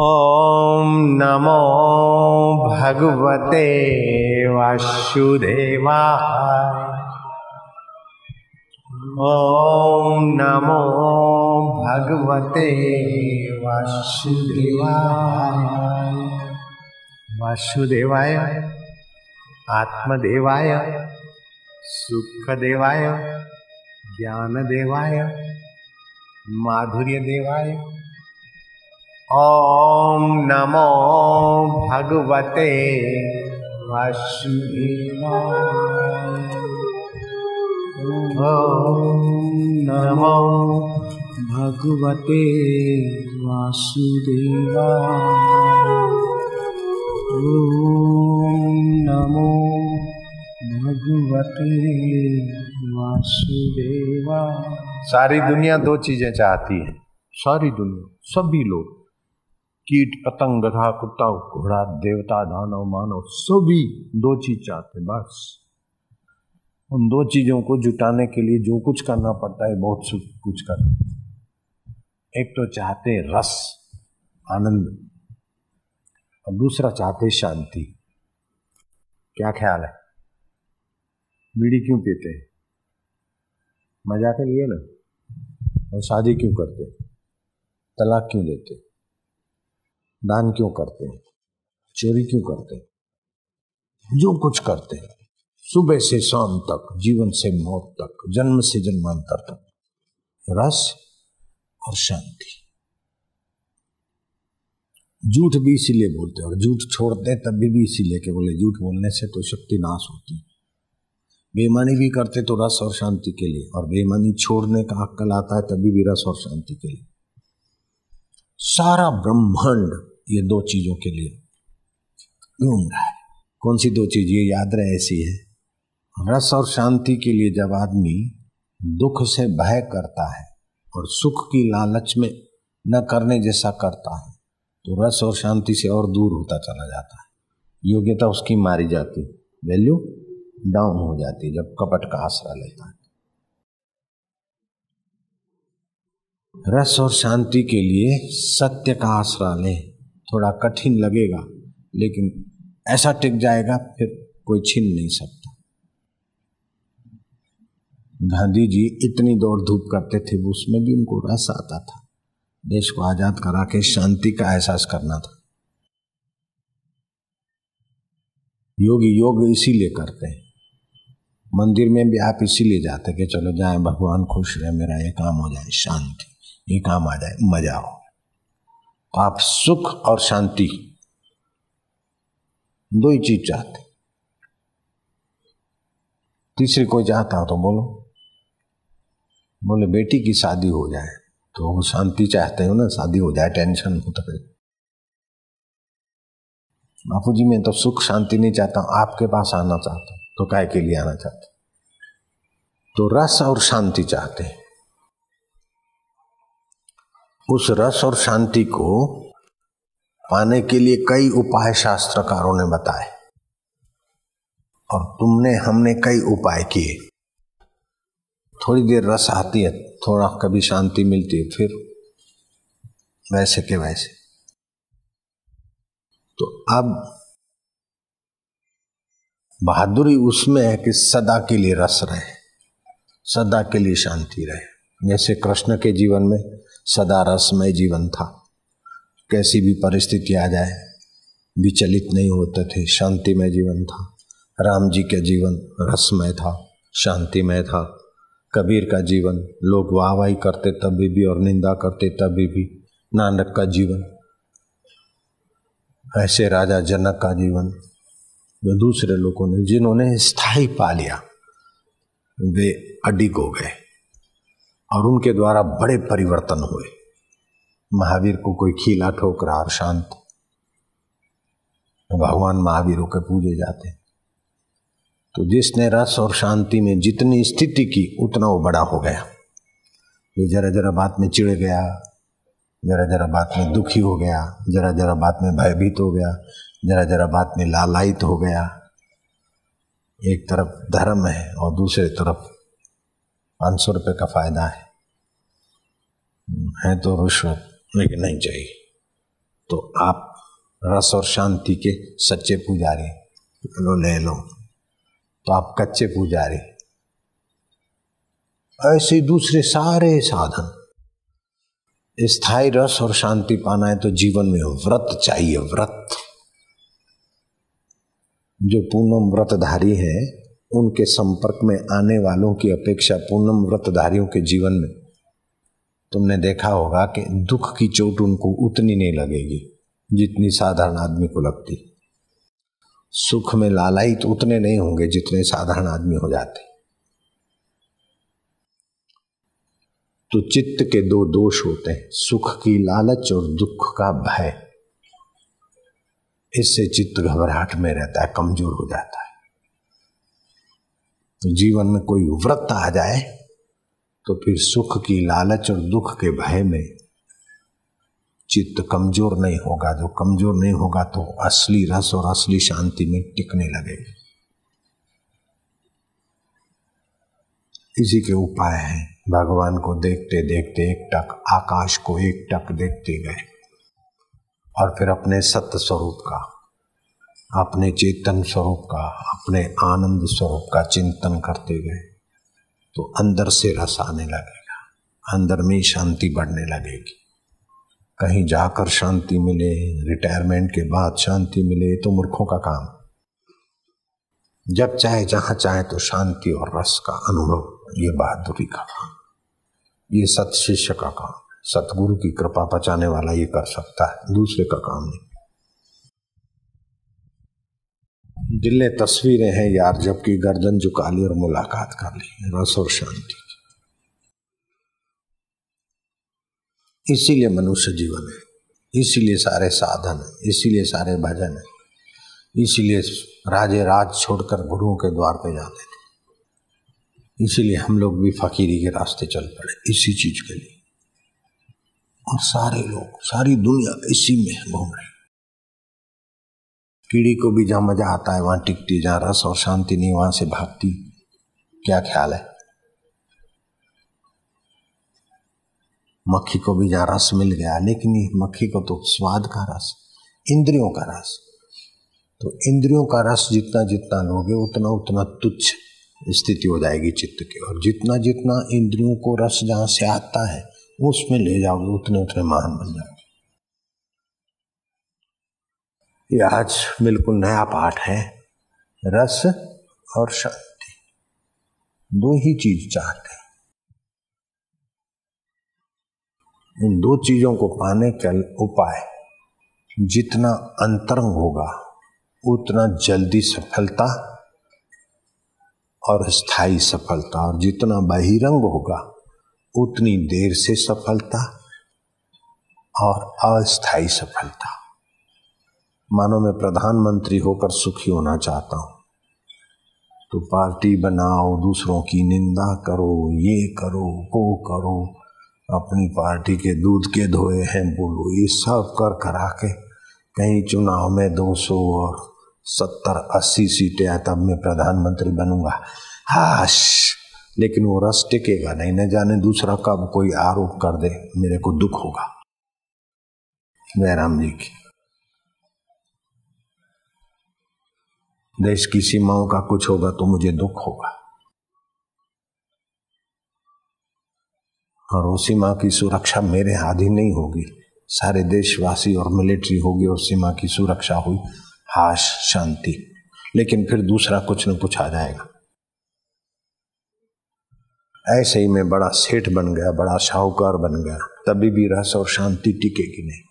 ॐ नमो भगवते वासुदेवाय। ॐ नमो भगवते वासुदेवाय। वासुदेवाय आत्मदेवाय सुखदेवाय ज्ञानदेवाय माधुर्यदेवाय ॐ नमो भगवते नमो भगवते वासुदेवा नमो भगवते वासुदेवा सारी दुनिया दो चीज़ें चाहती है। सारी दुनिया सभी लोग। कीट पतंग गधा कुत्ता घोड़ा देवता दानव मानव सभी दो चीज़ चाहते बस। उन दो चीज़ों को जुटाने के लिए जो कुछ करना पड़ता है, बहुत कुछ करते एक तो चाहते रस, आनंद, और दूसरा चाहते शांति। क्या ख्याल है? बीड़ी क्यों पीते हैं? मज़ा के लिए ना? और शादी क्यों करते तलाक क्यों लेते दान क्यों करते हैं? चोरी क्यों करते हैं? जो कुछ करते हैं। सुबह से शाम तक, जीवन से मौत तक, जन्म से जन्मांतर तक। रस और शांति। झूठ भी इसीलिए बोलते हैं और झूठ छोड़ते हैं तभी भी इसीलिए के बोले, झूठ बोलने से तो शक्ति नाश होती है। बेईमानी भी करते तो रस और शांति के लिए, और बेईमानी छोड़ने का अक्कल आता है तभी भी रस और शांति के लिए। सारा ब्रह्मांड ये दो चीज़ों के लिए घूम रहा है। कौन सी दो चीज़? ये याद रहे ऐसी है। रस और शांति के लिए जब आदमी दुख से भय करता है और सुख की लालच में न करने जैसा करता है तो रस और शांति से और दूर होता चला जाता है। योग्यता उसकी मारी जाती वैल्यू डाउन हो जाती है जब कपट का आसरा लेता है। रस और शांति के लिए सत्य का आसरा लें। थोड़ा कठिन लगेगा, लेकिन ऐसा टिक जाएगा, फिर कोई छीन नहीं सकता। गांधी जी इतनी दौड़ धूप करते थे उसमें भी उनको रस आता था। देश को आज़ाद करा के शांति का एहसास करना था। योगी योग इसीलिए करते हैं। मंदिर में भी आप इसीलिए जाते कि चलो जाए, भगवान खुश रहे, मेरा ये काम हो जाए, शांति। ये काम आ जाए, मज़ा हो तो आप सुख और शांति, दो ही चीज़ चाहते। तीसरी कोई चाहता हो तो बोलो। बोले, बेटी की शादी हो जाए तो वो शांति चाहते हो ना, शादी हो जाए, टेंशन हो तो बापू जी मैं तो सुख, शांति नहीं चाहता, आपके पास आना चाहता हूँ तो काय के लिए आना चाहता तो रस और शांति चाहते हैं। उस रस और शांति को पाने के लिए कई उपाय शास्त्रकारों ने बताए। और तुमने, हमने कई उपाय किए। थोड़ी देर रस आती है, थोड़ा कभी शांति मिलती है, फिर वैसे के वैसे। तो अब बहादुरी उसमें है कि सदा के लिए रस रहे, सदा के लिए शांति रहे। जैसे कृष्ण के जीवन में सदा रसमय जीवन था। कैसी भी परिस्थिति आ जाए, विचलित नहीं होते थे, शांतिमय जीवन था। राम जी का जीवन रसमय था, शांतिमय था। कबीर का जीवन, लोग वाहवाही करते तभी भी और निंदा करते तभी भी। नानक का जीवन, ऐसे राजा जनक का जीवन, जो दूसरे लोगों ने, जिन्होंने स्थायी पा लिया, वे अडिग हो गए। और उनके द्वारा बड़े परिवर्तन हुए। महावीर को कोई खीला ठोकरा और शांत। भगवान महावीरों के पूजे जाते। तो जिसने रस और शांति में जितनी स्थिति की, उतना वो बड़ा हो गया। जो जरा जरा बात में चिड़ गया, जरा जरा बात में दुखी हो गया, जरा जरा बात में भयभीत हो गया, जरा जरा बात में लालायित हो गया। एक तरफ़ धर्म है और दूसरी तरफ़ पाँच सौ रुपये का फ़ायदा है। है तो रिश्वत लेकिन नहीं चाहिए। तो आप रस और शांति के सच्चे पुजारी लो, ले लो। तो आप कच्चे पुजारी ऐसे दूसरे सारे साधन। स्थायी रस और शांति पाना है तो जीवन में व्रत चाहिए, व्रत। जो पूनम व्रतधारी है उनके संपर्क में आने वालों की अपेक्षा पूनम व्रतधारियों के जीवन में तुमने देखा होगा कि दुख की चोट उनको उतनी नहीं लगेगी जितनी साधारण आदमी को लगती। सुख में लालाई तो उतने नहीं होंगे जितने साधारण आदमी हो जाते। तो चित्त के दो दोष होते हैं, सुख की लालच और दुख का भय। इससे चित्त घबराहट में रहता है, कमज़ोर हो जाता है। तो जीवन में कोई व्रत आ जाए तो फिर सुख की लालच और दुख के भय में चित्त कमज़ोर नहीं होगा। जो कमज़ोर नहीं होगा तो असली रस और असली शांति में टिकने लगेगी। इसी के उपाय हैं। भगवान को देखते देखते एक टक, आकाश को एक टक देखते गए और फिर अपने सत्य स्वरूप का अपने चेतन स्वरूप का, अपने आनंद स्वरूप का चिंतन करते गए तो अंदर से रस आने लगेगा। अंदर में शांति बढ़ने लगेगी। कहीं जाकर शांति मिले, रिटायरमेंट के बाद शांति मिले तो मूर्खों का काम। जब चाहे जहाँ चाहे तो शांति और रस का अनुभव, ये बहादुरी का काम। ये सत शिष्य का काम। सतगुरु की कृपा बचाने वाला ये कर सकता है, दूसरे का काम नहीं। दिल तस्वीरें हैं यार, जबकि गर्दन झुका ली और मुलाकात कर ली। रस और शांति। इसीलिए मनुष्य जीवन है। इसीलिए सारे साधन है। इसीलिए सारे भजन है। इसीलिए राजे राज छोड़कर गुरुओं के द्वार पे जाते थे। इसीलिए हम लोग भी फकीरी के रास्ते चल पड़े इसी चीज़ के लिए। और सारे लोग, सारी दुनिया इसी में घूम रहे कीड़ी को भी जहाँ मज़ा आता है, वहाँ टिकती जहाँ रस और शांति नहीं, वहाँ से भागती। क्या ख्याल है? मक्खी को भी जहाँ रस मिल गया, लेकिन मक्खी को तो स्वाद का रस, इंद्रियों का रस। तो इंद्रियों का रस जितना जितना लोगे, उतना उतना तुच्छ स्थिति हो जाएगी चित्त की। और जितना जितना इंद्रियों को रस जहाँ से आता है, उसमें ले जाओगे, उतने उतने महान बन जाओगे। ये आज बिल्कुल नया पाठ है, रस और शांति दो ही चीज़ चाहते हैं। इन दो चीज़ों को पाने का उपाय, जितना अंतरंग होगा, उतना जल्दी सफलता और स्थायी सफलता, और जितना बहिरंग होगा, उतनी देर से सफलता और अस्थायी सफलता। मानो मैं प्रधानमंत्री होकर सुखी होना चाहता हूँ। तो पार्टी बनाओ, दूसरों की निंदा करो, ये करो, वो करो। अपनी पार्टी के दूध के धोए हैं, बोलो, ये सब कर करा के कहीं चुनाव में 200 और 70 80 सीटें आए तब मैं प्रधानमंत्री बनूँगा। हाश! लेकिन वो रस टिकेगा नहीं, न जाने दूसरा कब कोई आरोप कर दे, मेरे को दुख होगा। जयराम जी की देश की सीमाओं का कुछ होगा तो मुझे दुख होगा। और वो सीमा की सुरक्षा मेरे अधीन नहीं होगी। सारे देशवासी और मिलिट्री होगी और सीमा की सुरक्षा हुई। हाश, शांति। लेकिन फिर दूसरा कुछ न कुछ आ जाएगा। ऐसे ही मैं बड़ा सेठ बन गया, बड़ा शाहूकार बन गया। तभी भी रस और शांति टिकेगी नहीं।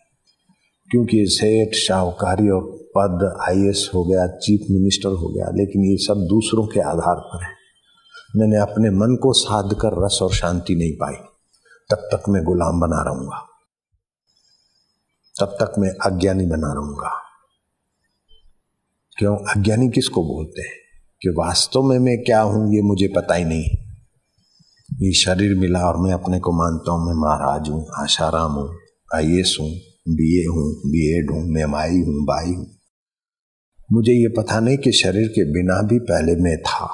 क्योंकि सेठ, शाहूकारी और पद आईएएस हो गया, चीफ मिनिस्टर हो गया, लेकिन ये सब दूसरों के आधार पर है। मैंने अपने मन को साध कर रस और शांति नहीं पाई। तब तक मैं गुलाम बना रहूँगा। तब तक मैं अज्ञानी बना रहूँगा। क्यों? अज्ञानी किसको बोलते हैं? कि वास्तव में मैं क्या हूँ, ये मुझे पता ही नहीं। ये शरीर मिला और मैं अपने को मानता हूँ, मैं महाराज हूँ, आशाराम हूँ आई एस हूँ। बी ए हूँ बी एड हूँ मैं माई हूँ, बाई हूँ। मुझे ये पता नहीं कि शरीर के बिना भी पहले मैं था।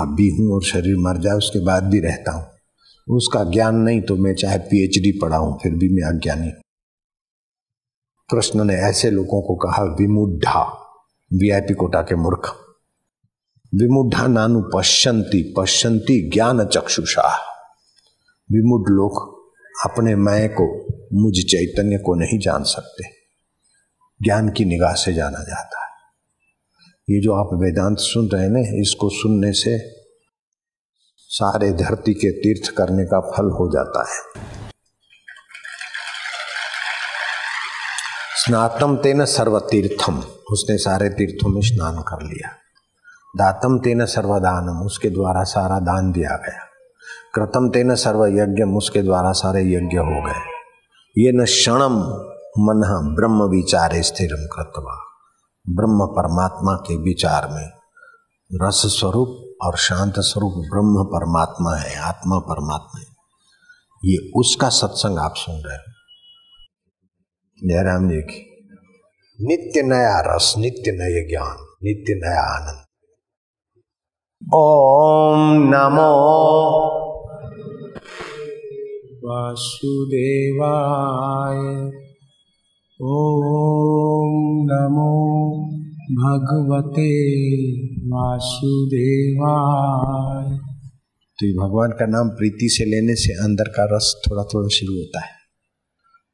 अब भी हूँ और शरीर मर जाए, उसके बाद भी रहता हूँ। उसका ज्ञान नहीं तो मैं चाहे पीएचडी पढ़ा हूँ फिर भी मैं अज्ञानी। कृष्ण ने ऐसे लोगों को कहा, विमुढ़ा, वीआईपी कोटा के मूर्ख। विमुढ़ा नानु पश्यंती पश्यंती ज्ञान चक्षुषा। विमुढ़ लोग अपने मैं को मुझ चैतन्य को नहीं जान सकते। ज्ञान की निगाह से जाना जाता है। ये जो आप वेदांत सुन रहे हैं इसको सुनने से सारे धरती के तीर्थ करने का फल हो जाता है। स्नातम तेन सर्वतीर्थम, उसने सारे तीर्थों में स्नान कर लिया। दातम तेन सर्वदानम, उसके द्वारा सारा दान दिया गया। कृतम तेन सर्व यज्ञ उसके द्वारा सारे यज्ञ हो गए। ये न क्षणम मन ब्रह्म विचार स्थिर कृतवा। ब्रह्म परमात्मा के विचार में रस स्वरूप और शांत स्वरूप ब्रह्म परमात्मा है, आत्मा परमात्मा है। ये उसका सत्संग आप सुन रहे हो। जयराम जी की। नित्य नया रस, नित्य नए ज्ञान, नित्य नया आनंद। ओम नमो वासुदेवाय। ओम नमो भगवते वासुदेवाय। तो ये भगवान का नाम प्रीति से लेने से अंदर का रस थोड़ा थोड़ा शुरू होता है।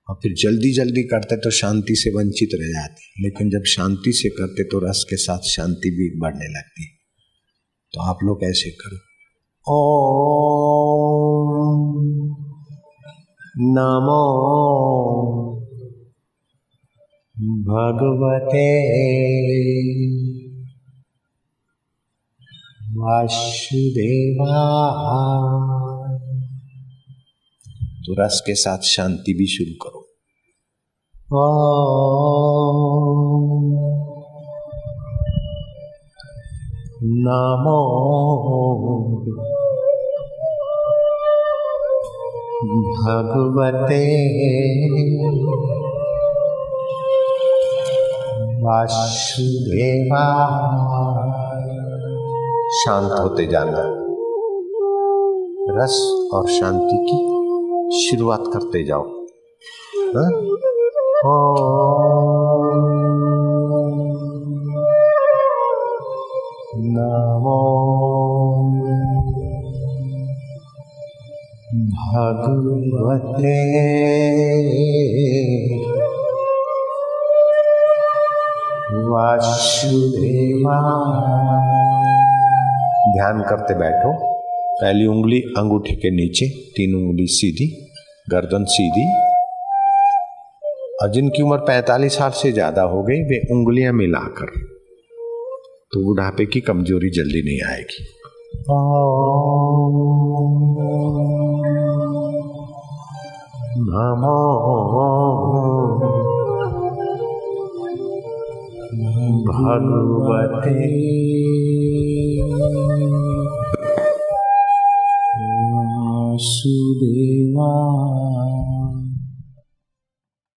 और फिर जल्दी जल्दी करते तो शांति से वंचित रह जाते लेकिन जब शांति से करते तो रस के साथ शांति भी बढ़ने लगती तो आप लोग ऐसे करो। ओम नमो भगवते वासुदेवा तो रस के साथ शांति भी शुरू करो। ओम नमो भगवते। वासुदेवा। शांत होते जाना। रस और शांति की शुरुआत करते जाओ। हाँ? नमो भगवते। वासुदेवा। ध्यान करते बैठो। पहली उंगली अंगूठे के नीचे, तीन उंगली सीधी, गर्दन सीधी। और जिनकी उम्र 45 साल से ज़्यादा हो गई, वे उंगलियाँ मिलाकर। तो बुढ़ापे की कमज़ोरी जल्दी नहीं आएगी। Namo Bhagavate Vasudevaya